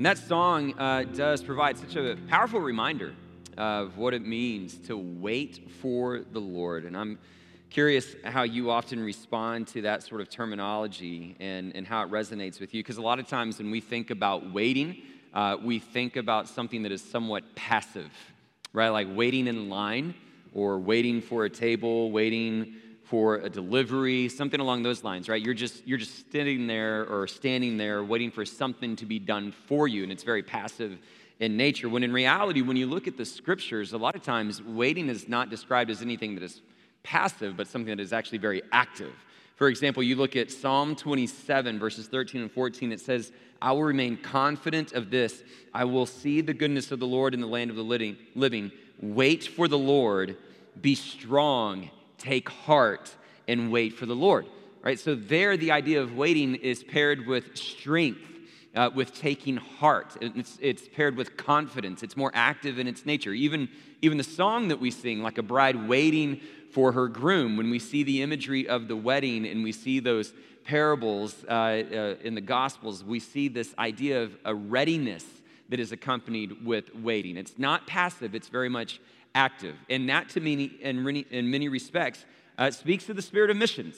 And that song uh, does provide such a powerful reminder of what it means to wait for the Lord. And I'm curious how you often respond to that sort of terminology and, and how it resonates with you. Because a lot of times when we think about waiting, uh, we think about something that is somewhat passive, right? Like waiting in line or waiting for a table, waiting for a delivery, something along those lines, right? You're just you're just sitting there or standing there waiting for something to be done for you, and it's very passive in nature. When in reality, when you look at the scriptures, a lot of times waiting is not described as anything that is passive, but something that is actually very active. For example, you look at Psalm 27, verses 13 and 14, it says, I will remain confident of this. I will see the goodness of the Lord in the land of the living. Wait for the Lord, be strong take heart and wait for the Lord. Right? So, there, the idea of waiting is paired with strength, uh, with taking heart. It's, it's paired with confidence. It's more active in its nature. Even, even the song that we sing, like a bride waiting for her groom, when we see the imagery of the wedding and we see those parables uh, uh, in the Gospels, we see this idea of a readiness that is accompanied with waiting. It's not passive, it's very much active. And that, to me, in many, in many respects, uh, speaks to the spirit of missions,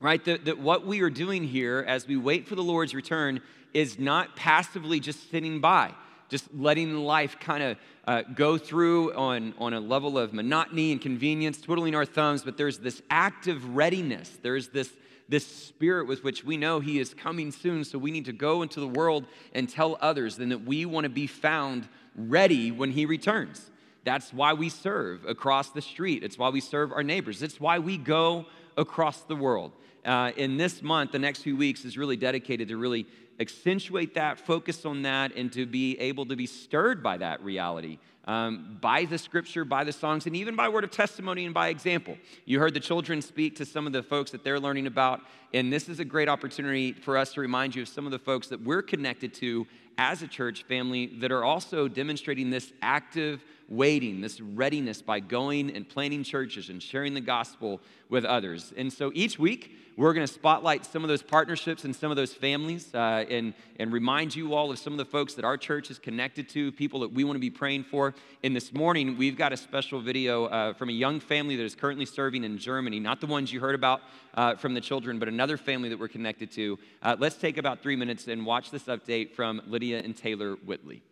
right? That, that what we are doing here as we wait for the Lord's return is not passively just sitting by, just letting life kind of uh, go through on, on a level of monotony and convenience, twiddling our thumbs, but there's this active readiness. There's this, this spirit with which we know He is coming soon, so we need to go into the world and tell others, and that we want to be found ready when He returns. That's why we serve across the street. It's why we serve our neighbors. It's why we go across the world. Uh, in this month, the next few weeks is really dedicated to really accentuate that, focus on that, and to be able to be stirred by that reality. Um, by the scripture, by the songs, and even by word of testimony and by example. You heard the children speak to some of the folks that they're learning about, and this is a great opportunity for us to remind you of some of the folks that we're connected to as a church family that are also demonstrating this active waiting, this readiness by going and planting churches and sharing the gospel with others. And so each week, we're going to spotlight some of those partnerships and some of those families uh, and, and remind you all of some of the folks that our church is connected to, people that we want to be praying for. And this morning, we've got a special video uh, from a young family that is currently serving in Germany, not the ones you heard about uh, from the children, but another family that we're connected to. Uh, let's take about three minutes and watch this update from Lydia and Taylor Whitley.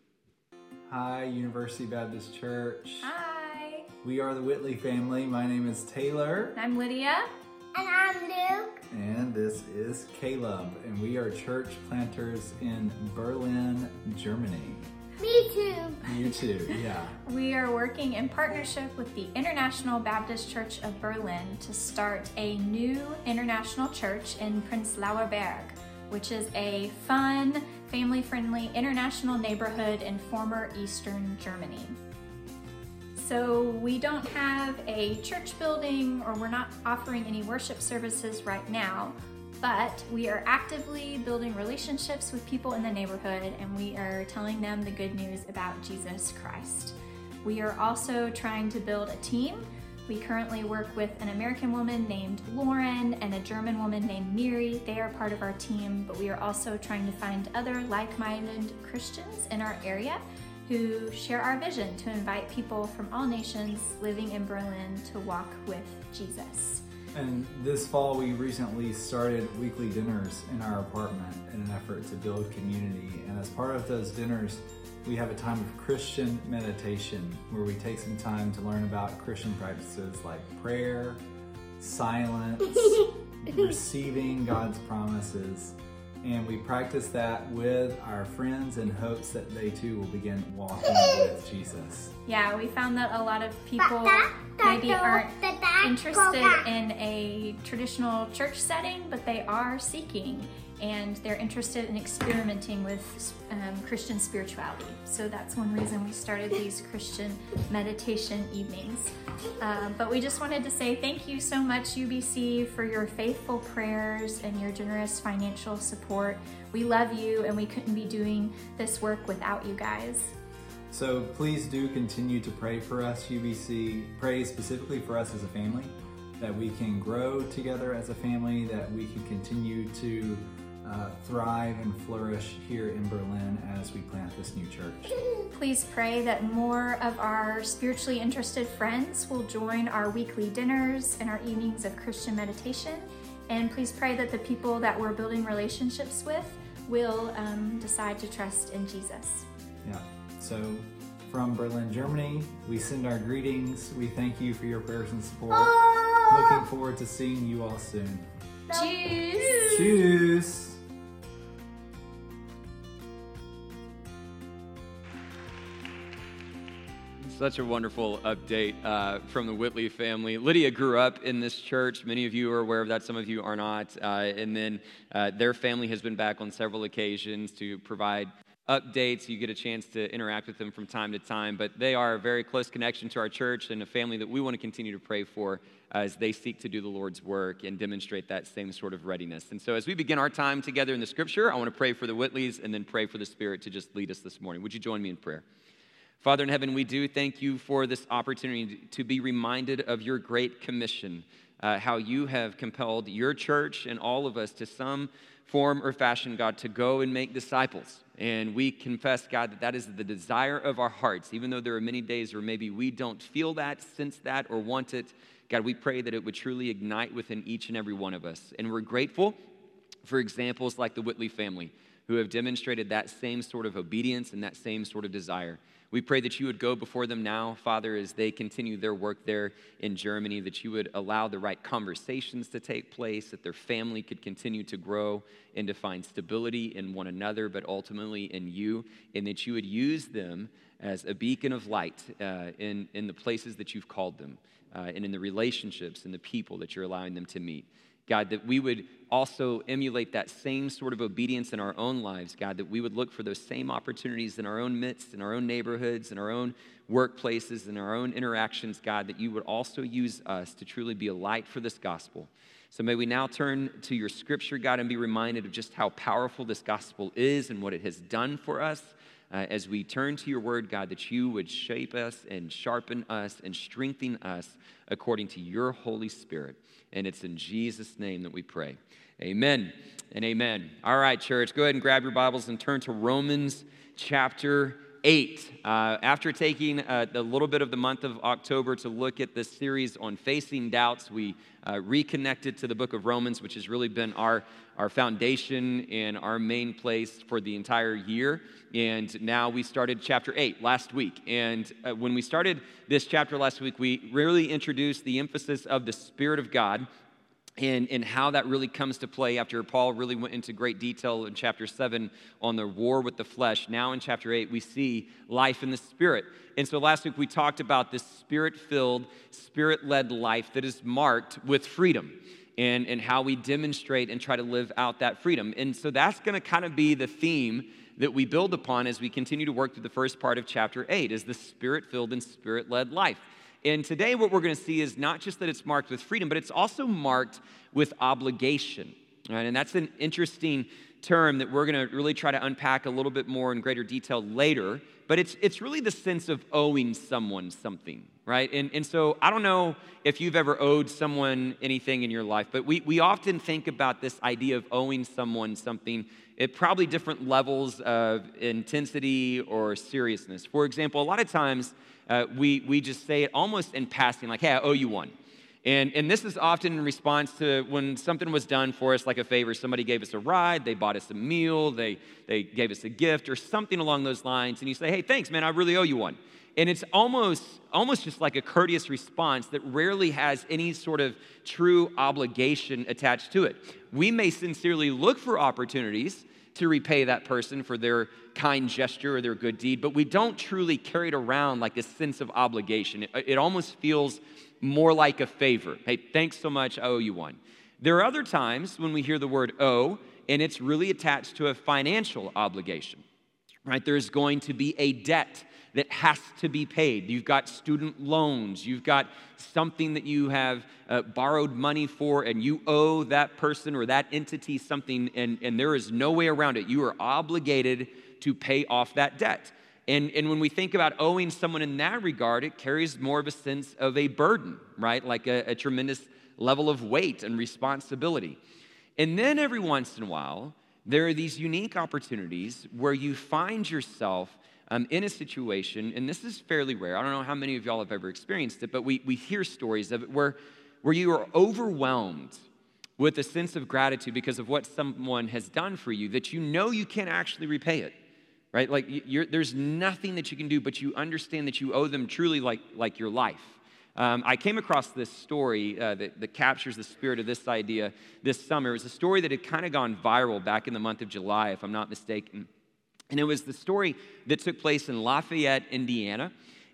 Hi, University Baptist Church. Hi. We are the Whitley family. My name is Taylor. I'm Lydia. And I'm Luke. And this is Caleb. And we are church planters in Berlin, Germany. Me too. You too, yeah. we are working in partnership with the International Baptist Church of Berlin to start a new international church in Prenzlauer Berg which is a fun, family friendly international neighborhood in former Eastern Germany. So, we don't have a church building or we're not offering any worship services right now, but we are actively building relationships with people in the neighborhood and we are telling them the good news about Jesus Christ. We are also trying to build a team we currently work with an American woman named Lauren and a German woman named Miri. They are part of our team, but we are also trying to find other like minded Christians in our area who share our vision to invite people from all nations living in Berlin to walk with Jesus. And this fall, we recently started weekly dinners in our apartment in an effort to build community. And as part of those dinners, we have a time of Christian meditation where we take some time to learn about Christian practices like prayer, silence, receiving God's promises. And we practice that with our friends in hopes that they too will begin walking with Jesus. Yeah, we found that a lot of people maybe aren't interested in a traditional church setting, but they are seeking and they're interested in experimenting with um, Christian spirituality. So that's one reason we started these Christian meditation evenings. Uh, but we just wanted to say thank you so much, UBC, for your faithful prayers and your generous financial support. We love you, and we couldn't be doing this work without you guys. So please do continue to pray for us, UBC. Pray specifically for us as a family, that we can grow together as a family, that we can continue to uh, thrive and flourish here in Berlin as we plant this new church. Please pray that more of our spiritually interested friends will join our weekly dinners and our evenings of Christian meditation. And please pray that the people that we're building relationships with will um, decide to trust in Jesus. Yeah. So, from Berlin, Germany, we send our greetings. We thank you for your prayers and support. Looking forward to seeing you all soon. Cheers. Tschüss! Such a wonderful update uh, from the Whitley family. Lydia grew up in this church. Many of you are aware of that, some of you are not. Uh, and then uh, their family has been back on several occasions to provide updates. You get a chance to interact with them from time to time. But they are a very close connection to our church and a family that we want to continue to pray for as they seek to do the Lord's work and demonstrate that same sort of readiness. And so, as we begin our time together in the scripture, I want to pray for the Whitleys and then pray for the Spirit to just lead us this morning. Would you join me in prayer? Father in heaven, we do thank you for this opportunity to be reminded of your great commission, uh, how you have compelled your church and all of us to some form or fashion, God, to go and make disciples. And we confess, God, that that is the desire of our hearts, even though there are many days where maybe we don't feel that, sense that, or want it. God, we pray that it would truly ignite within each and every one of us. And we're grateful for examples like the Whitley family who have demonstrated that same sort of obedience and that same sort of desire. We pray that you would go before them now, Father, as they continue their work there in Germany, that you would allow the right conversations to take place, that their family could continue to grow and to find stability in one another, but ultimately in you, and that you would use them as a beacon of light uh, in, in the places that you've called them uh, and in the relationships and the people that you're allowing them to meet. God, that we would also emulate that same sort of obedience in our own lives, God, that we would look for those same opportunities in our own midst, in our own neighborhoods, in our own workplaces, in our own interactions, God, that you would also use us to truly be a light for this gospel. So may we now turn to your scripture, God, and be reminded of just how powerful this gospel is and what it has done for us. Uh, as we turn to your word, God, that you would shape us and sharpen us and strengthen us according to your Holy Spirit. And it's in Jesus' name that we pray. Amen and amen. All right, church, go ahead and grab your Bibles and turn to Romans chapter 8. Uh, after taking uh, a little bit of the month of October to look at this series on facing doubts, we uh, reconnected to the book of Romans, which has really been our, our foundation and our main place for the entire year. And now we started chapter 8 last week. And uh, when we started this chapter last week, we really introduced the emphasis of the Spirit of God and, and how that really comes to play after Paul really went into great detail in chapter 7 on the war with the flesh. Now in chapter 8, we see life in the Spirit. And so last week we talked about this spirit filled, spirit led life that is marked with freedom and, and how we demonstrate and try to live out that freedom. And so that's going to kind of be the theme that we build upon as we continue to work through the first part of chapter 8 is the spirit filled and spirit led life. And today, what we're going to see is not just that it's marked with freedom, but it's also marked with obligation. Right? And that's an interesting term that we're going to really try to unpack a little bit more in greater detail later. But it's, it's really the sense of owing someone something, right? And, and so I don't know if you've ever owed someone anything in your life, but we, we often think about this idea of owing someone something at probably different levels of intensity or seriousness. For example, a lot of times, uh, we, we just say it almost in passing, like, hey, I owe you one. And, and this is often in response to when something was done for us, like a favor. Somebody gave us a ride, they bought us a meal, they, they gave us a gift, or something along those lines. And you say, hey, thanks, man, I really owe you one. And it's almost, almost just like a courteous response that rarely has any sort of true obligation attached to it. We may sincerely look for opportunities to repay that person for their kind gesture or their good deed, but we don't truly carry it around like a sense of obligation. It, it almost feels more like a favor. Hey, thanks so much, I owe you one. There are other times when we hear the word owe, and it's really attached to a financial obligation, right? There's going to be a debt that has to be paid. You've got student loans, you've got something that you have uh, borrowed money for, and you owe that person or that entity something, and, and there is no way around it. You are obligated to pay off that debt. And, and when we think about owing someone in that regard, it carries more of a sense of a burden, right? Like a, a tremendous level of weight and responsibility. And then every once in a while, there are these unique opportunities where you find yourself um, in a situation, and this is fairly rare. I don't know how many of y'all have ever experienced it, but we, we hear stories of it where, where you are overwhelmed with a sense of gratitude because of what someone has done for you that you know you can't actually repay it right like there's nothing that you can do but you understand that you owe them truly like, like your life um, I came across this story uh, that, that, captures the spirit of this idea this summer. It was a story that had kind of gone viral back in the month of July, if I'm not mistaken. And it was the story that took place in Lafayette, Indiana.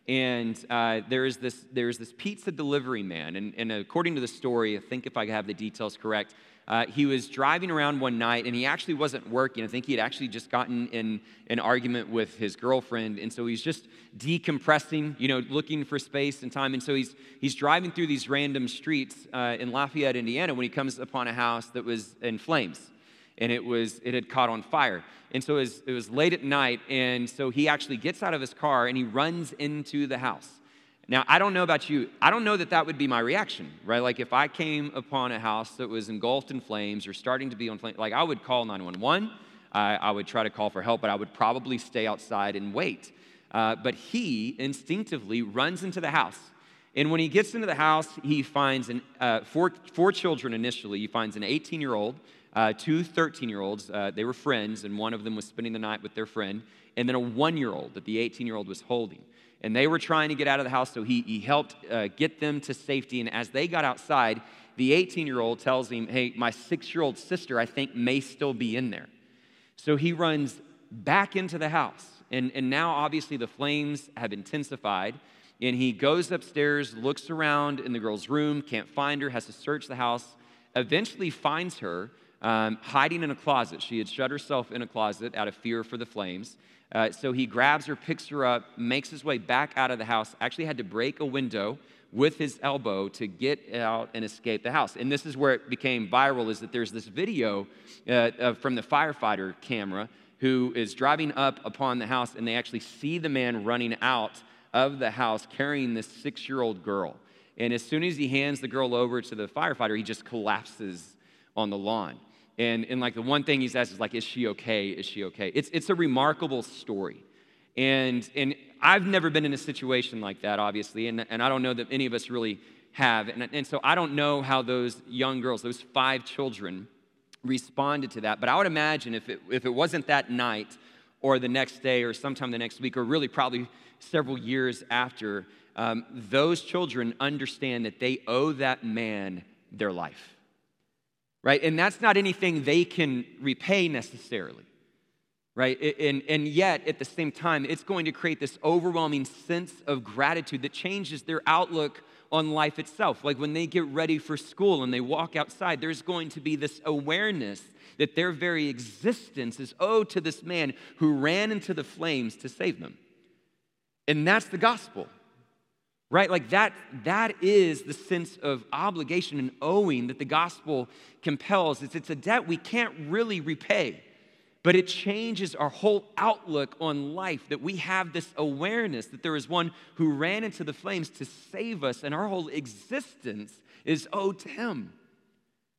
And uh, there is this, there's this pizza delivery man. And, and according to the story, I think if I have the details correct, uh, he was driving around one night and he actually wasn't working. I think he had actually just gotten in an argument with his girlfriend. And so he's just decompressing, you know, looking for space and time. And so he's, he's driving through these random streets uh, in Lafayette, Indiana, when he comes upon a house that was in flames and it was it had caught on fire and so it was, it was late at night and so he actually gets out of his car and he runs into the house now, I don't know about you. I don't know that that would be my reaction, right? Like if I came upon a house that was engulfed in flames or starting to be on flames, like I would call 911. I, I would try to call for help, but I would probably stay outside and wait. Uh, but he instinctively runs into the house. And when he gets into the house, he finds an, uh, four, four children initially. He finds an 18 year old, uh, two 13 year olds. Uh, they were friends, and one of them was spending the night with their friend, and then a one year old that the 18 year old was holding and they were trying to get out of the house, so he, he helped uh, get them to safety. And as they got outside, the 18 year old tells him, Hey, my six year old sister, I think, may still be in there. So he runs back into the house. And, and now, obviously, the flames have intensified. And he goes upstairs, looks around in the girl's room, can't find her, has to search the house, eventually finds her um, hiding in a closet. She had shut herself in a closet out of fear for the flames. Uh, so he grabs her, picks her up, makes his way back out of the house, actually had to break a window with his elbow to get out and escape the house. And this is where it became viral is that there's this video uh, from the firefighter camera who is driving up upon the house and they actually see the man running out of the house carrying this six year old girl. And as soon as he hands the girl over to the firefighter, he just collapses on the lawn. And, and like the one thing he's asked is like, is she okay? Is she okay? It's, it's a remarkable story. And, and I've never been in a situation like that, obviously, and, and I don't know that any of us really have. And, and so I don't know how those young girls, those five children, responded to that. But I would imagine if it, if it wasn't that night or the next day or sometime the next week or really probably several years after, um, those children understand that they owe that man their life right? And that's not anything they can repay necessarily, right? And, and yet, at the same time, it's going to create this overwhelming sense of gratitude that changes their outlook on life itself. Like when they get ready for school and they walk outside, there's going to be this awareness that their very existence is owed to this man who ran into the flames to save them. And that's the gospel right? Like that that is the sense of obligation and owing that the gospel compels. It's, it's a debt we can't really repay but it changes our whole outlook on life that we have this awareness that there is one who ran into the flames to save us and our whole existence is owed to him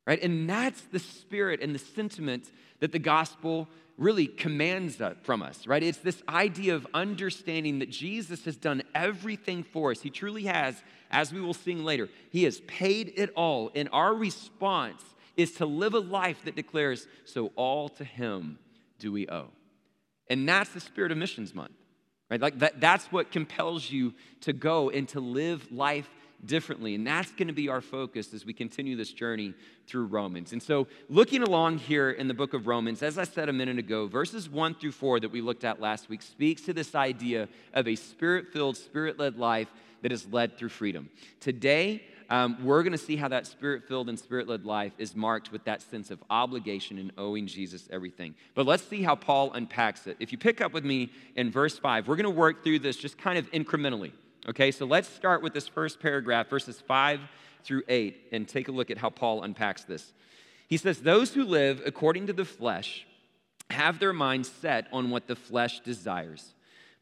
right and that's the spirit and the sentiment that the gospel really commands from us, right? It's this idea of understanding that Jesus has done everything for us. He truly has, as we will sing later. He has paid it all. And our response is to live a life that declares, So all to Him do we owe. And that's the spirit of Missions Month, right? Like that, that's what compels you to go and to live life differently. And that's going to be our focus as we continue this journey through Romans. And so, looking along here in the book of Romans, as I said a minute ago, verses one through four that we looked at last week speaks to this idea of a spirit filled, spirit led life that is led through freedom. Today, um, we're going to see how that spirit filled and spirit led life is marked with that sense of obligation and owing Jesus everything. But let's see how Paul unpacks it. If you pick up with me in verse 5, we're going to work through this just kind of incrementally. Okay, so let's start with this first paragraph, verses 5 through 8, and take a look at how Paul unpacks this. He says, Those who live according to the flesh have their minds set on what the flesh desires,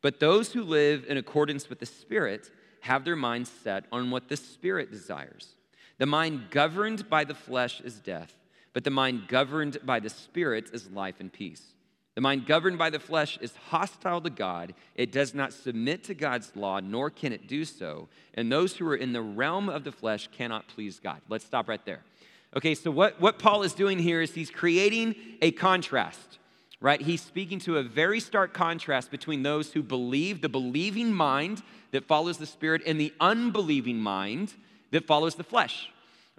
but those who live in accordance with the Spirit have their minds set on what the Spirit desires. The mind governed by the flesh is death, but the mind governed by the Spirit is life and peace. The mind governed by the flesh is hostile to God. It does not submit to God's law, nor can it do so. And those who are in the realm of the flesh cannot please God. Let's stop right there. Okay, so what, what Paul is doing here is he's creating a contrast, right? He's speaking to a very stark contrast between those who believe, the believing mind that follows the Spirit, and the unbelieving mind that follows the flesh.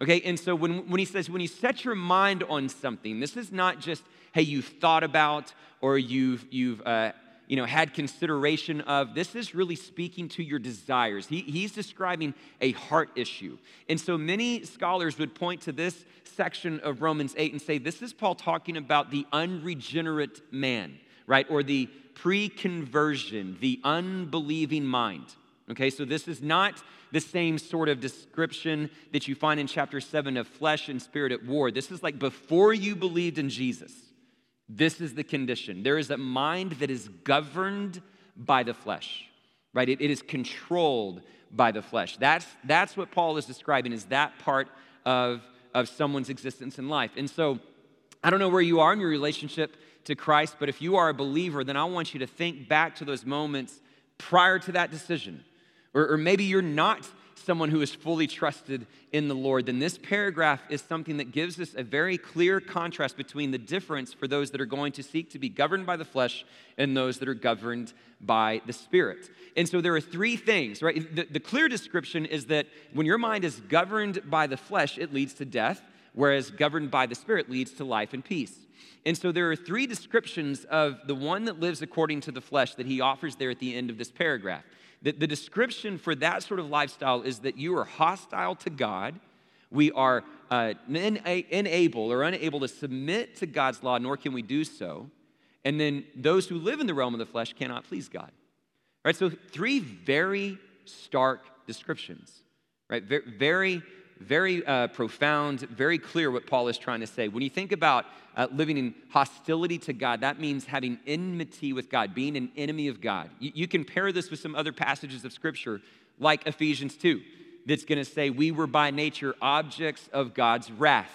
Okay, and so when, when he says, when you set your mind on something, this is not just, hey, you've thought about or you've, you've uh, you know, had consideration of. This is really speaking to your desires. He, he's describing a heart issue. And so many scholars would point to this section of Romans 8 and say, this is Paul talking about the unregenerate man, right? Or the pre conversion, the unbelieving mind. Okay, so this is not the same sort of description that you find in chapter 7 of flesh and spirit at war. This is like before you believed in Jesus. This is the condition. There is a mind that is governed by the flesh, right? it, it is controlled by the flesh. That's, that's what Paul is describing, is that part of, of someone's existence in life. And so I don't know where you are in your relationship to Christ, but if you are a believer, then I want you to think back to those moments prior to that decision or, or maybe you're not someone who is fully trusted in the Lord, then this paragraph is something that gives us a very clear contrast between the difference for those that are going to seek to be governed by the flesh and those that are governed by the Spirit. And so there are three things, right? The, the clear description is that when your mind is governed by the flesh, it leads to death, whereas governed by the Spirit leads to life and peace. And so there are three descriptions of the one that lives according to the flesh that he offers there at the end of this paragraph. The, the description for that sort of lifestyle is that you are hostile to God. We are uh, unable or unable to submit to God's law, nor can we do so. And then those who live in the realm of the flesh cannot please God. Right? So, three very stark descriptions, right? Very, very uh, profound, very clear what Paul is trying to say. When you think about uh, living in hostility to God, that means having enmity with God, being an enemy of God. You, you can pair this with some other passages of Scripture, like Ephesians 2, that's going to say, We were by nature objects of God's wrath.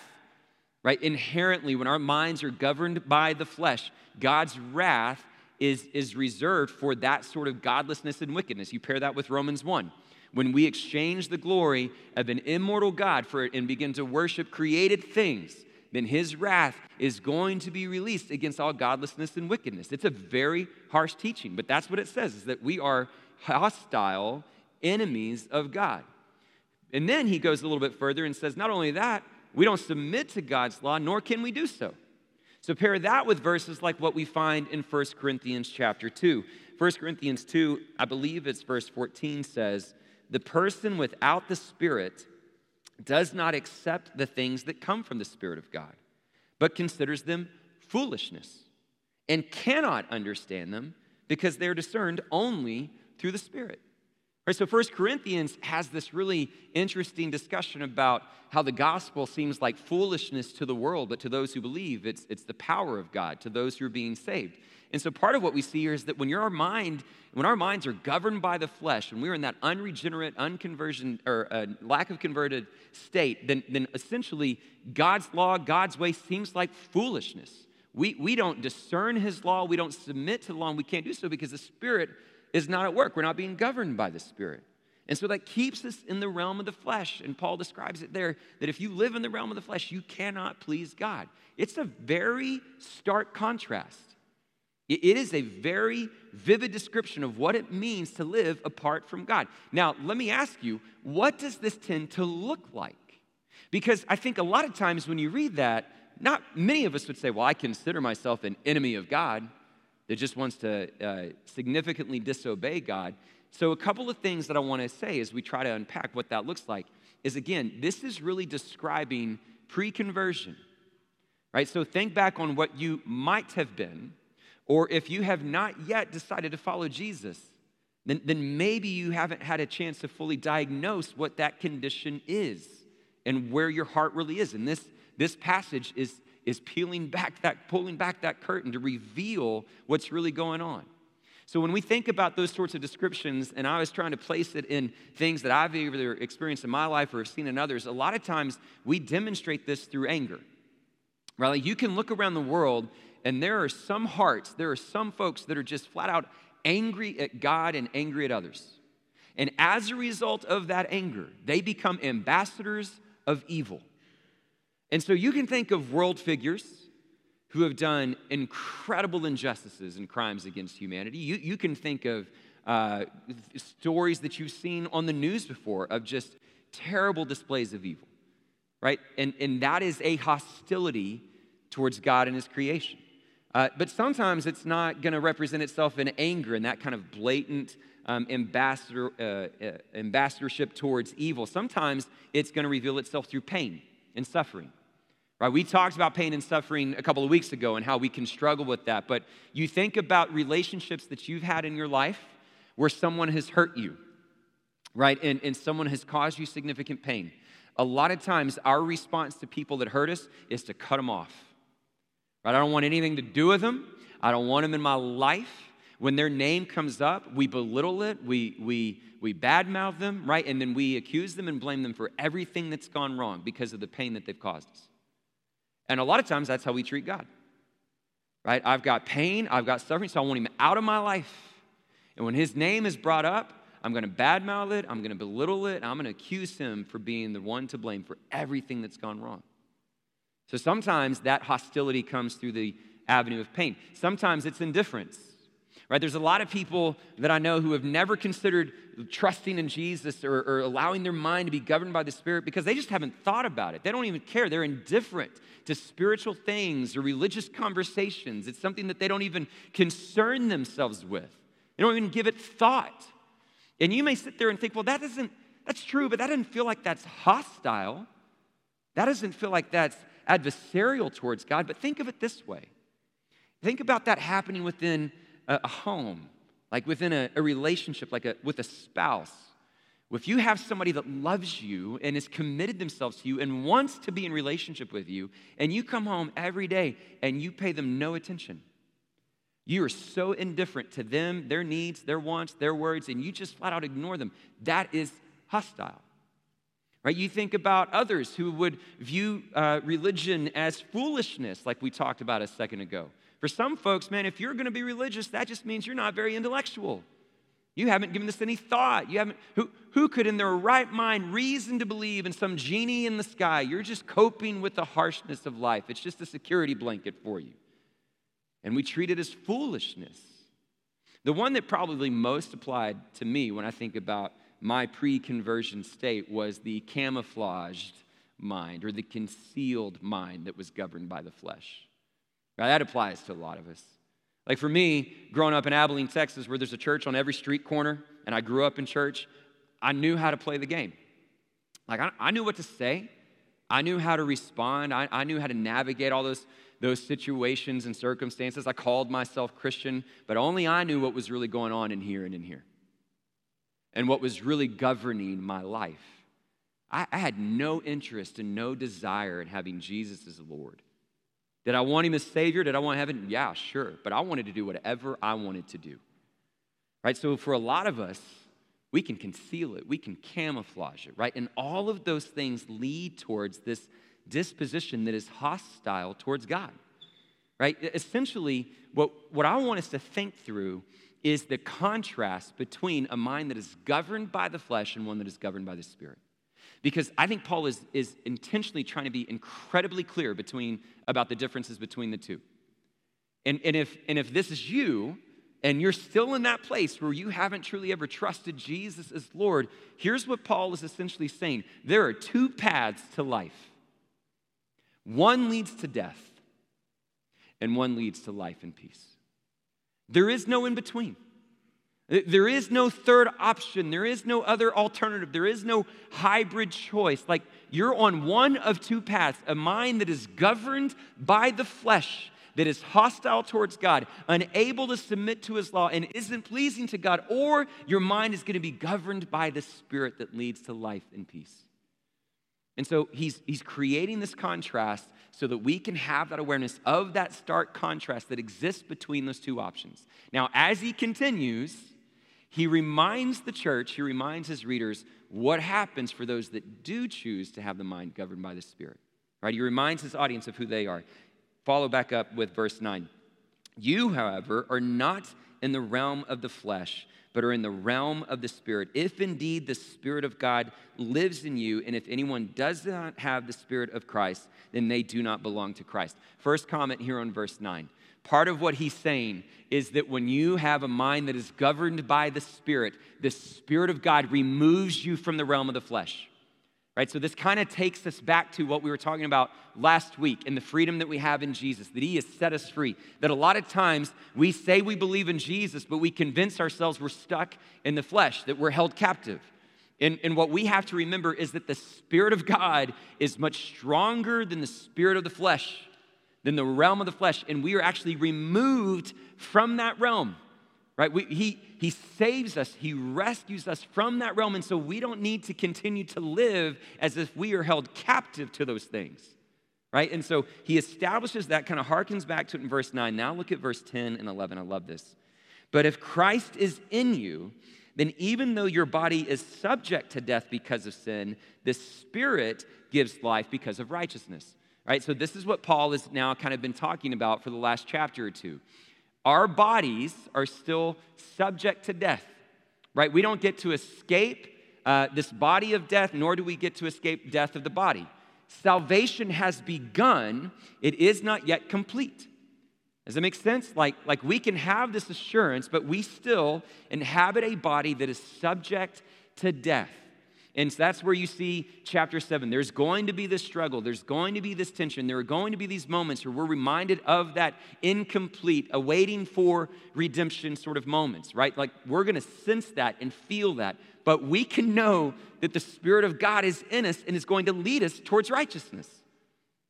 Right? Inherently, when our minds are governed by the flesh, God's wrath is, is reserved for that sort of godlessness and wickedness. You pair that with Romans 1 when we exchange the glory of an immortal God for it and begin to worship created things, then his wrath is going to be released against all godlessness and wickedness. It's a very harsh teaching, but that's what it says is that we are hostile enemies of God. And then he goes a little bit further and says, not only that, we don't submit to God's law, nor can we do so. So pair that with verses like what we find in 1 Corinthians chapter 2. 1 Corinthians 2, I believe it's verse 14 says, the person without the Spirit does not accept the things that come from the Spirit of God, but considers them foolishness and cannot understand them because they're discerned only through the Spirit. Right, so First Corinthians has this really interesting discussion about how the gospel seems like foolishness to the world, but to those who believe, it's, it's the power of God, to those who are being saved. And so part of what we see here is that when your mind, when our minds are governed by the flesh, and we're in that unregenerate, unconversion, or uh, lack of converted state, then, then essentially God's law, God's way seems like foolishness. We, we don't discern his law, we don't submit to the law, and we can't do so because the Spirit is not at work. We're not being governed by the Spirit. And so that keeps us in the realm of the flesh. And Paul describes it there that if you live in the realm of the flesh, you cannot please God. It's a very stark contrast. It is a very vivid description of what it means to live apart from God. Now, let me ask you, what does this tend to look like? Because I think a lot of times when you read that, not many of us would say, Well, I consider myself an enemy of God that just wants to uh, significantly disobey God. So, a couple of things that I want to say as we try to unpack what that looks like is again, this is really describing pre conversion, right? So, think back on what you might have been or if you have not yet decided to follow Jesus, then, then maybe you haven't had a chance to fully diagnose what that condition is and where your heart really is. And this, this passage is, is peeling back that, pulling back that curtain to reveal what's really going on. So when we think about those sorts of descriptions, and I was trying to place it in things that I've either experienced in my life or have seen in others, a lot of times we demonstrate this through anger Right? Like you can look around the world and there are some hearts, there are some folks that are just flat out angry at God and angry at others. And as a result of that anger, they become ambassadors of evil. And so you can think of world figures who have done incredible injustices and crimes against humanity. You, you can think of uh, stories that you've seen on the news before of just terrible displays of evil, right? And, and that is a hostility towards God and His creation. Uh, but sometimes it's not going to represent itself in anger and that kind of blatant um, ambassador, uh, uh, ambassadorship towards evil. Sometimes it's going to reveal itself through pain and suffering. Right? We talked about pain and suffering a couple of weeks ago and how we can struggle with that. But you think about relationships that you've had in your life where someone has hurt you, right? And, and someone has caused you significant pain. A lot of times, our response to people that hurt us is to cut them off. Right? I don't want anything to do with them. I don't want them in my life. When their name comes up, we belittle it, we, we, we badmouth them, right? And then we accuse them and blame them for everything that's gone wrong because of the pain that they've caused us. And a lot of times that's how we treat God. Right? I've got pain, I've got suffering, so I want him out of my life. And when his name is brought up, I'm going to badmouth it, I'm going to belittle it, I'm going to accuse him for being the one to blame for everything that's gone wrong. So sometimes that hostility comes through the avenue of pain. Sometimes it's indifference. Right? There's a lot of people that I know who have never considered trusting in Jesus or, or, allowing their mind to be governed by the Spirit because they just haven't thought about it. They don't even care. They're indifferent to spiritual things or religious conversations. It's something that they don't even concern themselves with. They don't even give it thought. And you may sit there and think, well, that doesn't, that's true, but that doesn't feel like that's hostile. That doesn't feel like that's adversarial towards God. But think of it this way think about that happening within a, home, like within a, a relationship, like a, with a spouse. If you have somebody that loves you and is committed themselves to you and wants to be in relationship with you, and you come home every day and you pay them no attention, you are so indifferent to them, their needs, their wants, their words, and you just flat out ignore them. That is hostile. Right? You think about others who would view uh, religion as foolishness, like we talked about a second ago. For some folks, man, if you're going to be religious, that just means you're not very intellectual. You haven't given this any thought. You haven't, who, who could, in their right mind, reason to believe in some genie in the sky? You're just coping with the harshness of life. It's just a security blanket for you. And we treat it as foolishness. The one that probably most applied to me when I think about my pre conversion state was the camouflaged mind or the concealed mind that was governed by the flesh. Right? That applies to a lot of us. Like for me, growing up in Abilene, Texas, where there's a church on every street corner, and I grew up in church, I knew how to play the game. Like I, I knew what to say, I knew how to respond, I, I knew how to navigate all those, those situations and circumstances. I called myself Christian, but only I knew what was really going on in here and in here, and what was really governing my life. I, I had no interest and no desire in having Jesus as Lord. Did I want him as Savior? Did I want heaven? Yeah, sure. But I wanted to do whatever I wanted to do. Right? So for a lot of us, we can conceal it, we can camouflage it, right? And all of those things lead towards this disposition that is hostile towards God. Right? Essentially, what, what I want us to think through is the contrast between a mind that is governed by the flesh and one that is governed by the Spirit. Because I think Paul is, is intentionally trying to be incredibly clear between, about the differences between the two. And, and, if, and if this is you, and you're still in that place where you haven't truly ever trusted Jesus as Lord, here's what Paul is essentially saying there are two paths to life one leads to death, and one leads to life and peace. There is no in between. There is no third option. There is no other alternative. There is no hybrid choice. Like you're on one of two paths a mind that is governed by the flesh, that is hostile towards God, unable to submit to his law, and isn't pleasing to God, or your mind is going to be governed by the spirit that leads to life and peace. And so he's, he's creating this contrast so that we can have that awareness of that stark contrast that exists between those two options. Now, as he continues, he reminds the church, he reminds his readers what happens for those that do choose to have the mind governed by the Spirit. Right? He reminds his audience of who they are. follow back up with verse 9. You, however, are not in the realm of the flesh, but are in the realm of the Spirit. If indeed the Spirit of God lives in you, and if anyone does not have the Spirit of Christ, then they do not belong to Christ. First comment here on verse 9. Part of what he's saying is that when you have a mind that is governed by the Spirit, the Spirit of God removes you from the realm of the flesh. Right? So this kind of takes us back to what we were talking about last week and the freedom that we have in Jesus, that He has set us free. That a lot of times we say we believe in Jesus, but we convince ourselves we're stuck in the flesh, that we're held captive. And, and what we have to remember is that the Spirit of God is much stronger than the Spirit of the flesh, than the realm of the flesh, and we are actually removed from that realm right? We, he, he saves us, He rescues us from that realm. And so we don't need to continue to live as if we are held captive to those things, right? And so He establishes that, kind of harkens back to it in verse 9. Now look at verse 10 and 11. I love this. But if Christ is in you, then even though your body is subject to death because of sin, the Spirit gives life because of righteousness. Right? So, this is what Paul has now kind of been talking about for the last chapter or two our bodies are still subject to death, right? We don't get to escape uh, this body of death, nor do we get to escape death of the body. Salvation has begun, it is not yet complete. Does that make sense? Like, like we can have this assurance, but we still inhabit a body that is subject to death. And so that's where you see chapter seven. There's going to be this struggle, there's going to be this tension, there are going to be these moments where we're reminded of that incomplete, awaiting for redemption sort of moments, right? Like we're going to sense that and feel that. But we can know that the Spirit of God is in us and is going to lead us towards righteousness.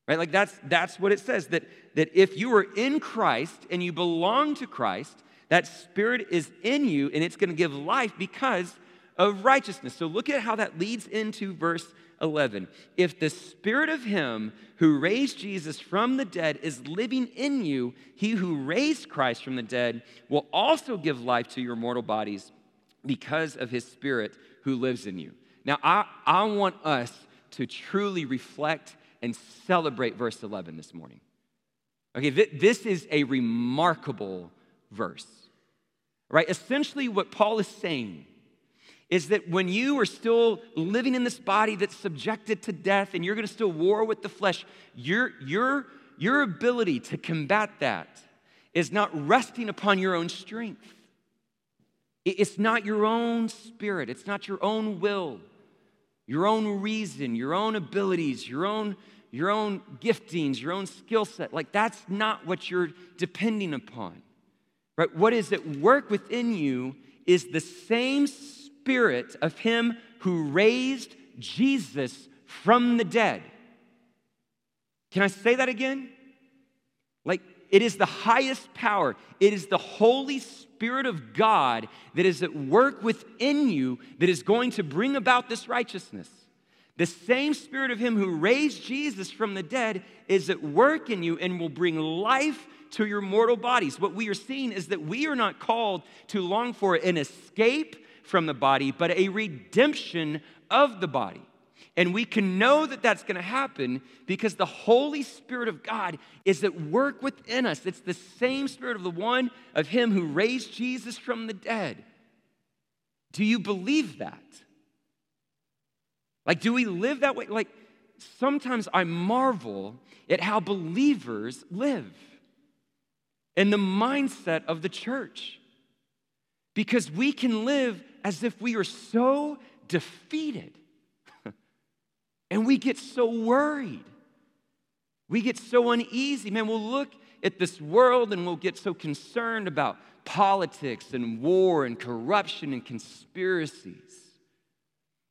Right? Like that's that's what it says that that if you are in Christ and you belong to Christ, that spirit is in you and it's going to give life because of righteousness. So look at how that leads into verse 11. If the spirit of him who raised Jesus from the dead is living in you, he who raised Christ from the dead will also give life to your mortal bodies because of his spirit who lives in you. Now, I, I want us to truly reflect and celebrate verse 11 this morning. Okay, th- this is a remarkable verse, right? Essentially, what Paul is saying is that when you are still living in this body that's subjected to death and you're going to still war with the flesh, your, your, your ability to combat that is not resting upon your own strength. It's not your own spirit, it's not your own will, your own reason, your own abilities, your own, your own giftings, your own skill set. Like, that's not what you're depending upon. Right? What is at work within you is the same spirit of him who raised Jesus from the dead. Can I say that again? Like, it is the highest power. It is the Holy Spirit of God that is at work within you that is going to bring about this righteousness. The same Spirit of Him who raised Jesus from the dead is at work in you and will bring life to your mortal bodies. What we are seeing is that we are not called to long for an escape from the body, but a redemption of the body. And we can know that that's going to happen because the Holy Spirit of God is at work within us. It's the same Spirit of the one of Him who raised Jesus from the dead. Do you believe that? Like, do we live that way? Like, sometimes I marvel at how believers live in the mindset of the church because we can live as if we are so defeated. and we get so worried. We get so uneasy. Man, we'll look at this world and we'll get so concerned about politics and war and corruption and conspiracies.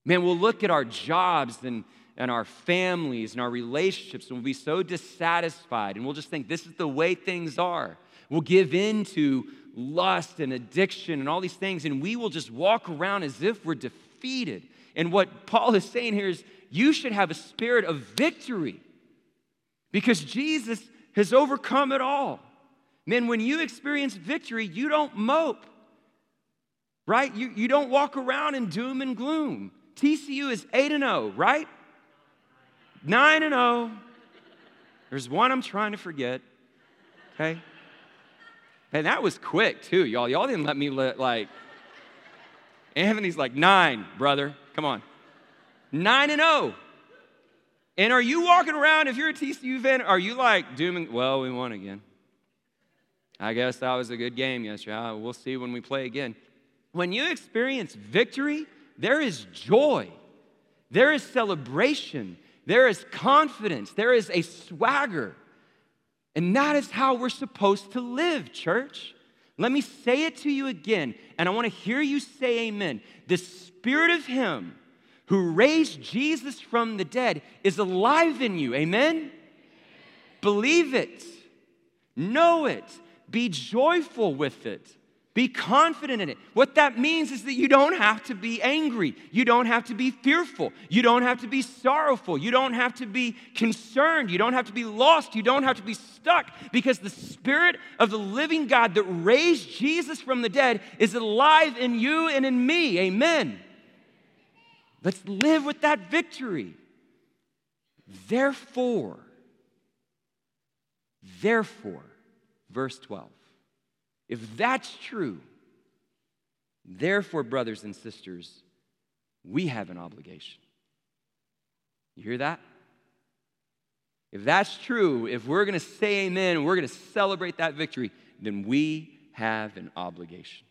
Man, we'll look at our jobs and, and our families and our relationships and we'll be so dissatisfied and we'll just think this is the way things are. We'll give in to lust and addiction and all these things, and we will just walk around as if we're defeated. And what Paul is saying here is you should have a spirit of victory because Jesus has overcome it all. Man, when you experience victory, you don't mope, right? You, you don't walk around in doom and gloom. TCU is 8 and 0, right? 9 and 0. There's one I'm trying to forget. Okay? And that was quick too, y'all. Y'all didn't let me let, like, Anthony's like, nine, brother. Come on. Nine and oh. And are you walking around, if you're a TCU fan, are you like dooming, well, we won again? I guess that was a good game yesterday. Uh, we'll see when we play again. When you experience victory, there is joy, there is celebration, there is confidence, there is a swagger. And that is how we're supposed to live, church. Let me say it to you again, and I want to hear you say amen. The spirit of Him who raised Jesus from the dead is alive in you, amen? Believe it, know it, be joyful with it. Be confident in it. What that means is that you don't have to be angry. You don't have to be fearful. You don't have to be sorrowful. You don't have to be concerned. You don't have to be lost. You don't have to be stuck because the Spirit of the living God that raised Jesus from the dead is alive in you and in me. Amen. Let's live with that victory. Therefore, therefore, verse 12. If that's true, therefore, brothers and sisters, we have an obligation. You hear that? If that's true, if we're going to say amen, we're going to celebrate that victory, then we have an obligation.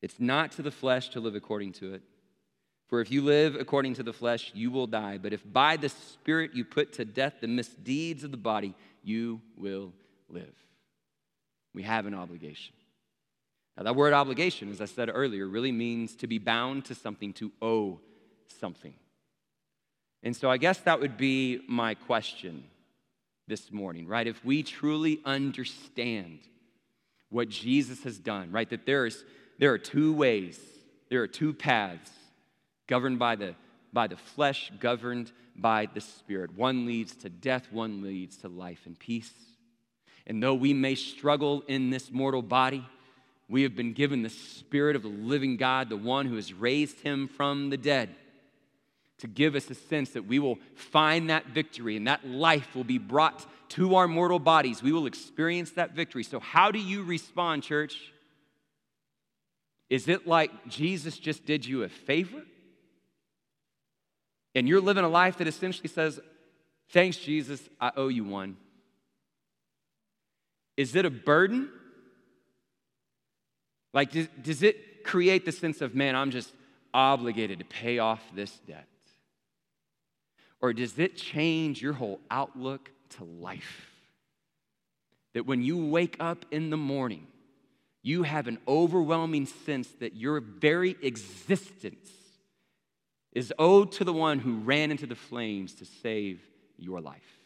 It's not to the flesh to live according to it. For if you live according to the flesh, you will die. But if by the Spirit you put to death the misdeeds of the body, you will live. We have an obligation. Now, that word obligation, as I said earlier, really means to be bound to something, to owe something. And so I guess that would be my question this morning, right? If we truly understand what Jesus has done, right? That there's, there are two ways, there are two paths governed by the, by the flesh, governed by the spirit. One leads to death, one leads to life and peace. And though we may struggle in this mortal body, we have been given the Spirit of the living God, the one who has raised him from the dead, to give us a sense that we will find that victory and that life will be brought to our mortal bodies. We will experience that victory. So, how do you respond, church? Is it like Jesus just did you a favor? And you're living a life that essentially says, Thanks, Jesus, I owe you one. Is it a burden? Like, does, does it create the sense of, man, I'm just obligated to pay off this debt? Or does it change your whole outlook to life? That when you wake up in the morning, you have an overwhelming sense that your very existence is owed to the one who ran into the flames to save your life.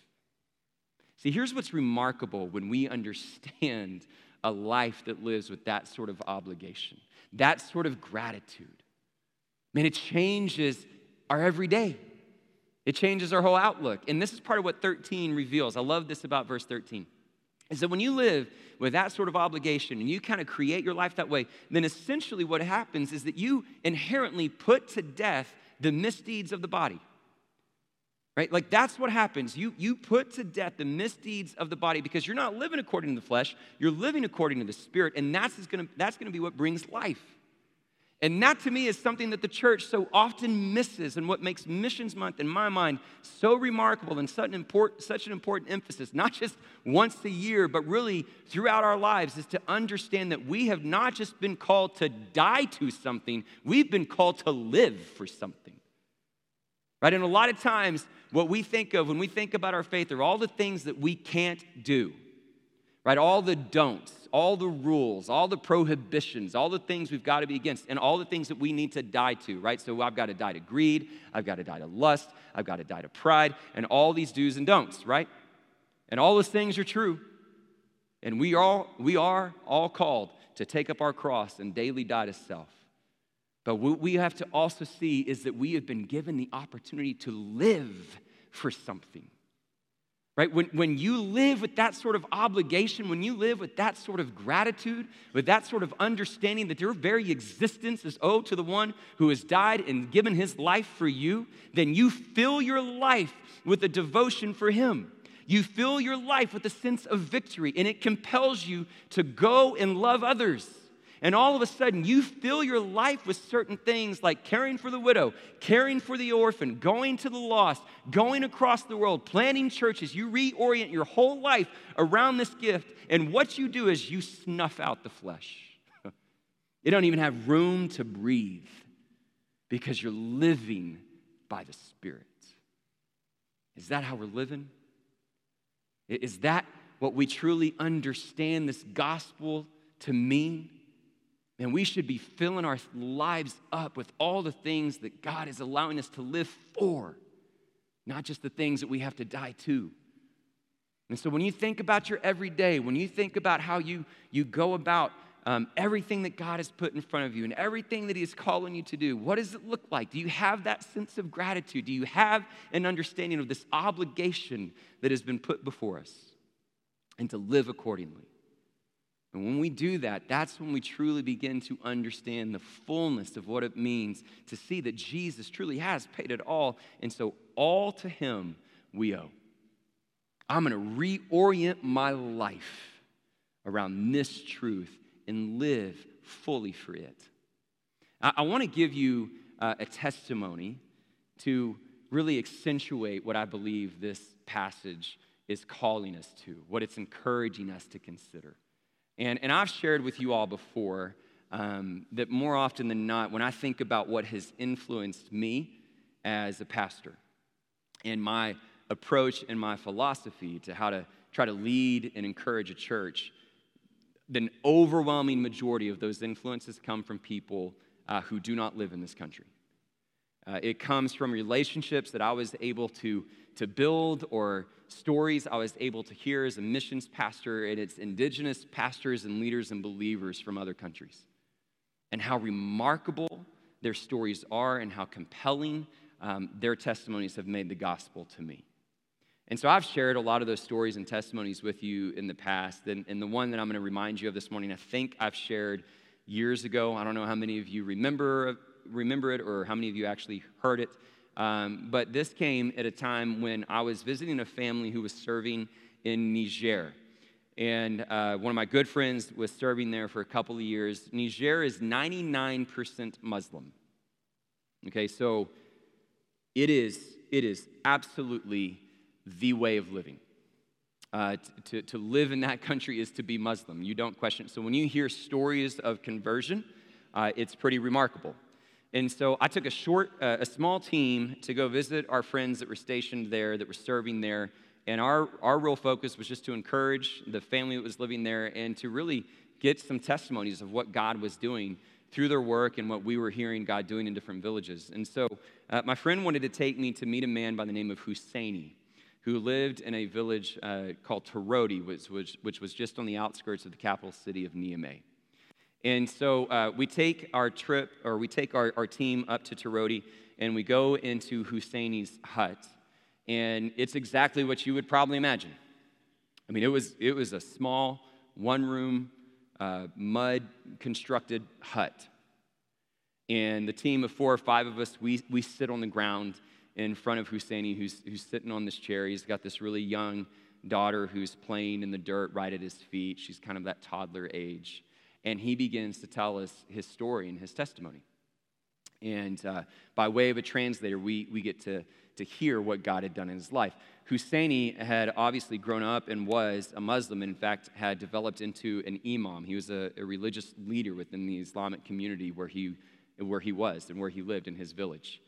See, here's what's remarkable when we understand a life that lives with that sort of obligation, that sort of gratitude. Man, it changes our everyday. It changes our whole outlook. And this is part of what 13 reveals. I love this about verse 13. Is that when you live with that sort of obligation and you kind of create your life that way, then essentially what happens is that you inherently put to death the misdeeds of the body right? Like that's what happens. You you put to death the misdeeds of the body because you're not living according to the flesh. You're living according to the spirit and that's going to that's to be what brings life. And that to me is something that the church so often misses and what makes missions month in my mind so remarkable and such an, important, such an important emphasis not just once a year but really throughout our lives is to understand that we have not just been called to die to something we've been called to live for something. Right? And a lot of times what we think of when we think about our faith are all the things that we can't do, right? All the don'ts, all the rules, all the prohibitions, all the things we've got to be against, and all the things that we need to die to, right? So I've got to die to greed, I've got to die to lust, I've got to die to pride, and all these do's and don'ts, right? And all those things are true. And we are, we are all called to take up our cross and daily die to self. But what we have to also see is that we have been given the opportunity to live for something. Right? When, when you live with that sort of obligation, when you live with that sort of gratitude, with that sort of understanding that your very existence is owed to the one who has died and given his life for you, then you fill your life with a devotion for him. You fill your life with a sense of victory, and it compels you to go and love others. And all of a sudden, you fill your life with certain things like caring for the widow, caring for the orphan, going to the lost, going across the world, planting churches. You reorient your whole life around this gift. And what you do is you snuff out the flesh. you don't even have room to breathe because you're living by the Spirit. Is that how we're living? Is that what we truly understand this gospel to mean? And we should be filling our lives up with all the things that God is allowing us to live for, not just the things that we have to die to. And so when you think about your everyday, when you think about how you, you go about um, everything that God has put in front of you and everything that He is calling you to do, what does it look like? Do you have that sense of gratitude? Do you have an understanding of this obligation that has been put before us and to live accordingly? And when we do that, that's when we truly begin to understand the fullness of what it means to see that Jesus truly has paid it all. And so, all to Him we owe. I'm going to reorient my life around this truth and live fully for it. I, I want to give you uh, a testimony to really accentuate what I believe this passage is calling us to, what it's encouraging us to consider. And, and I've shared with you all before um, that more often than not, when I think about what has influenced me as a pastor and my approach and my philosophy to how to try to lead and encourage a church, the overwhelming majority of those influences come from people uh, who do not live in this country. Uh, it comes from relationships that I was able to, to build or stories I was able to hear as a missions pastor, and it's indigenous pastors and leaders and believers from other countries. And how remarkable their stories are and how compelling um, their testimonies have made the gospel to me. And so I've shared a lot of those stories and testimonies with you in the past. And, and the one that I'm going to remind you of this morning, I think I've shared years ago. I don't know how many of you remember, remember it or how many of you actually heard it. Um, but this came at a time when I was visiting a family who was serving in Niger. And uh, one of my good friends was serving there for a couple of years. Niger is 99% Muslim. Okay, so it is, it is absolutely the way of living. Uh, to, to live in that country is to be Muslim. You don't question it. So when you hear stories of conversion, uh, it's pretty remarkable. And so I took a short, uh, a small team to go visit our friends that were stationed there, that were serving there. And our, our real focus was just to encourage the family that was living there and to really get some testimonies of what God was doing through their work and what we were hearing God doing in different villages. And so uh, my friend wanted to take me to meet a man by the name of Husseini, who lived in a village uh, called Torodi, which, which, which was just on the outskirts of the capital city of Niamey. And so uh, we take our trip, or we take our, our team up to Torodi, and we go into Husseini's hut. And it's exactly what you would probably imagine. I mean, it was, it was a small, one room, uh, mud constructed hut. And the team of four or five of us, we, we sit on the ground in front of Husseini, who's, who's sitting on this chair. He's got this really young daughter who's playing in the dirt right at his feet. She's kind of that toddler age and he begins to tell us his story and his testimony. And uh, by way of a translator, we, we get to, to hear what God had done in his life. Husseini had obviously grown up and was a Muslim, and in fact, had developed into an imam. He was a, a religious leader within the Islamic community where he, where he was and where he lived in his village.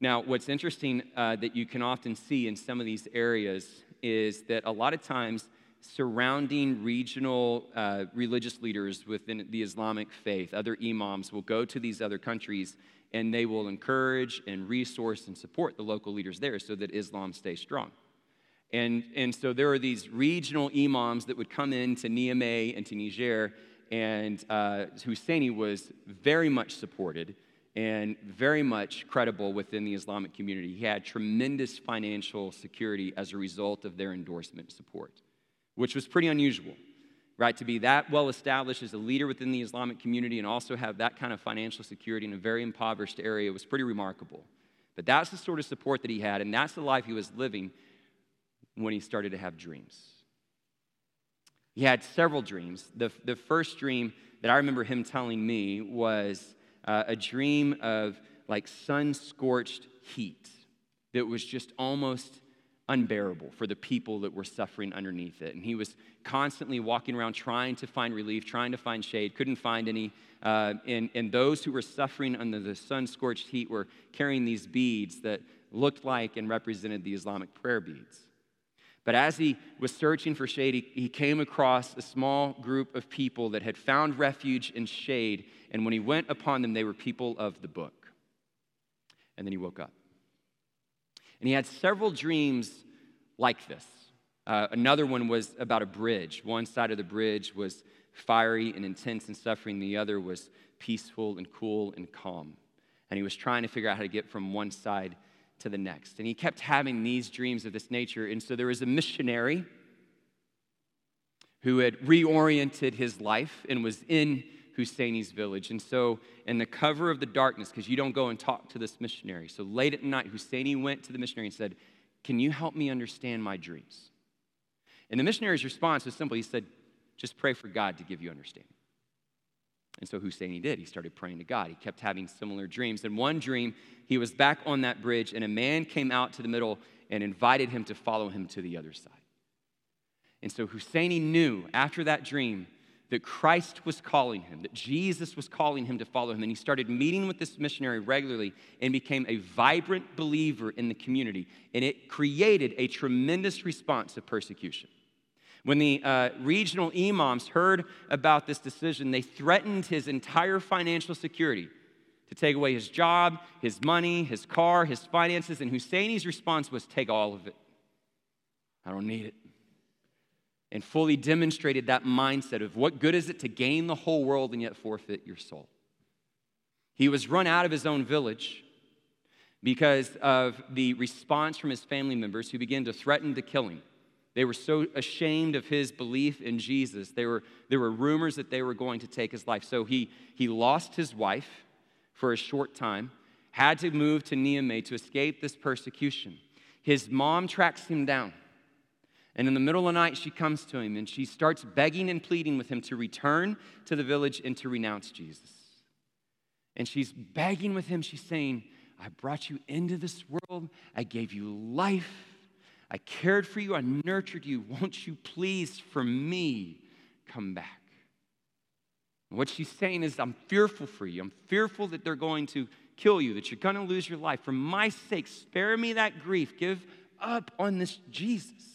Now, what's interesting uh, that you can often see in some of these areas is that a lot of times surrounding regional uh, religious leaders within the Islamic faith, other imams, will go to these other countries and they will encourage and resource and support the local leaders there so that Islam stays strong. And, and so there are these regional imams that would come in to Niamey and to Niger, and uh, Husseini was very much supported and very much credible within the Islamic community. He had tremendous financial security as a result of their endorsement support which was pretty unusual, right? To be that well established as a leader within the Islamic community and also have that kind of financial security in a very impoverished area was pretty remarkable. But that's the sort of support that he had, and that's the life he was living when he started to have dreams. He had several dreams. The, the first dream that I remember him telling me was uh, a dream of like sun scorched heat that was just almost unbearable for the people that were suffering underneath it. And he was constantly walking around trying to find relief, trying to find shade, couldn't find any. Uh, and, and those who were suffering under the sun scorched heat were carrying these beads that looked like and represented the Islamic prayer beads. But as he was searching for shade, he, he came across a small group of people that had found refuge in shade. And when he went upon them, they were people of the book. And then he woke up. And he had several dreams like this. Uh, another one was about a bridge. One side of the bridge was fiery and intense and suffering, the other was peaceful and cool and calm. And he was trying to figure out how to get from one side to the next. And he kept having these dreams of this nature. And so there was a missionary who had reoriented his life and was in Husseini's village. And so, in the cover of the darkness, because you don't go and talk to this missionary, so late at night, Husseini went to the missionary and said, Can you help me understand my dreams? And the missionary's response was simple. He said, Just pray for God to give you understanding. And so Husseini did. He started praying to God. He kept having similar dreams. And one dream, he was back on that bridge, and a man came out to the middle and invited him to follow him to the other side. And so Husseini knew after that dream that Christ was calling him, that Jesus was calling him to follow him. And he started meeting with this missionary regularly and became a vibrant believer in the community. And it created a tremendous response of persecution. When the uh, regional imams heard about this decision, they threatened his entire financial security to take away his job, his money, his car, his finances. And Husseini's response was, Take all of it. I don't need it and fully demonstrated that mindset of what good is it to gain the whole world and yet forfeit your soul. He was run out of his own village because of the response from his family members who began to threaten to kill him. They were so ashamed of his belief in Jesus. There were, there were rumors that they were going to take his life. So he, he lost his wife for a short time, had to move to Niamey to escape this persecution. His mom tracks him down and in the middle of the night, she comes to him and she starts begging and pleading with him to return to the village and to renounce Jesus. And she's begging with him. She's saying, I brought you into this world. I gave you life. I cared for you. I nurtured you. Won't you please, for me, come back? And what she's saying is, I'm fearful for you. I'm fearful that they're going to kill you, that you're going to lose your life. For my sake, spare me that grief. Give up on this Jesus.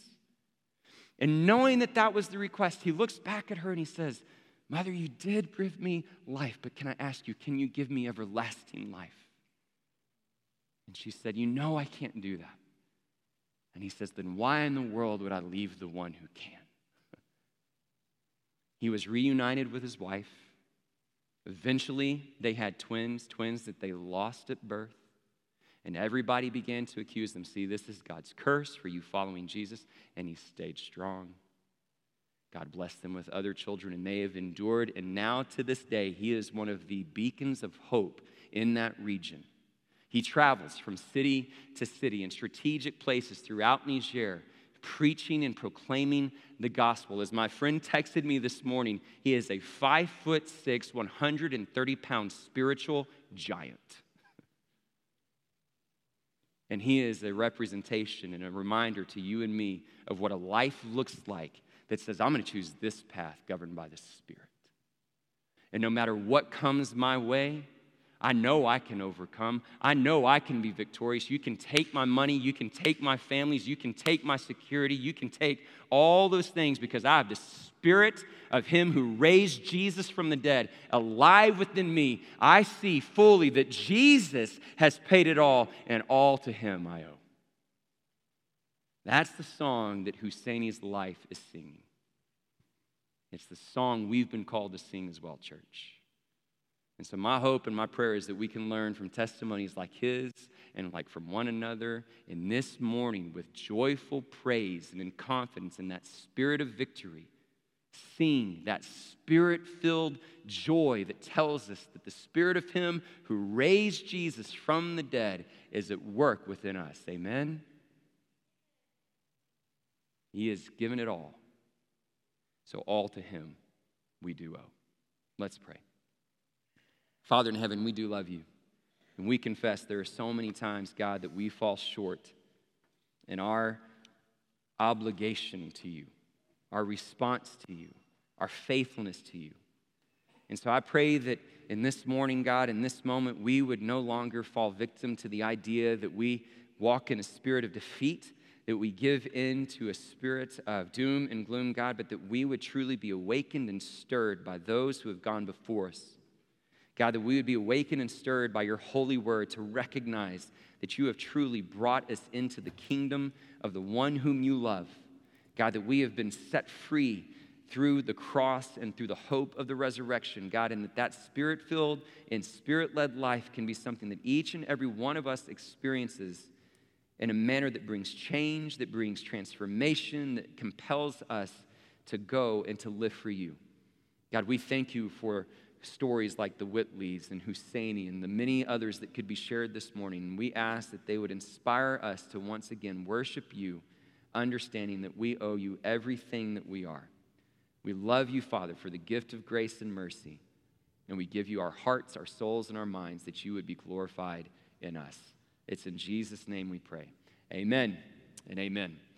And knowing that that was the request, he looks back at her and he says, Mother, you did give me life, but can I ask you, can you give me everlasting life? And she said, You know I can't do that. And he says, Then why in the world would I leave the one who can? he was reunited with his wife. Eventually, they had twins, twins that they lost at birth. And everybody began to accuse them. See, this is God's curse for you following Jesus. And he stayed strong. God blessed them with other children, and they have endured. And now, to this day, he is one of the beacons of hope in that region. He travels from city to city in strategic places throughout Niger, preaching and proclaiming the gospel. As my friend texted me this morning, he is a five foot six, 130 pound spiritual giant. And he is a representation and a reminder to you and me of what a life looks like that says, I'm going to choose this path governed by the Spirit. And no matter what comes my way, I know I can overcome. I know I can be victorious. You can take my money. You can take my families. You can take my security. You can take all those things because I have the Spirit of Him who raised Jesus from the dead alive within me. I see fully that Jesus has paid it all, and all to Him I owe. That's the song that Husseini's life is singing. It's the song we've been called to sing as well, church. And so, my hope and my prayer is that we can learn from testimonies like his and like from one another in this morning with joyful praise and in confidence in that spirit of victory. Sing that spirit filled joy that tells us that the spirit of him who raised Jesus from the dead is at work within us. Amen. He has given it all. So, all to Him we do owe. Let's pray. Father in heaven, we do love you. And we confess there are so many times, God, that we fall short in our obligation to you, our response to you, our faithfulness to you. And so I pray that in this morning, God, in this moment, we would no longer fall victim to the idea that we walk in a spirit of defeat, that we give in to a spirit of doom and gloom, God, but that we would truly be awakened and stirred by those who have gone before us. God, that we would be awakened and stirred by your holy word to recognize that you have truly brought us into the kingdom of the one whom you love. God, that we have been set free through the cross and through the hope of the resurrection, God, and that that spirit filled and spirit led life can be something that each and every one of us experiences in a manner that brings change, that brings transformation, that compels us to go and to live for you. God, we thank you for stories like the Whitleys and Husseini and the many others that could be shared this morning. We ask that they would inspire us to once again worship you, understanding that we owe you everything that we are. We love you, Father, for the gift of grace and mercy. And we give you our hearts, our souls, and our minds that you would be glorified in us. It's in Jesus' name we pray. Amen and amen.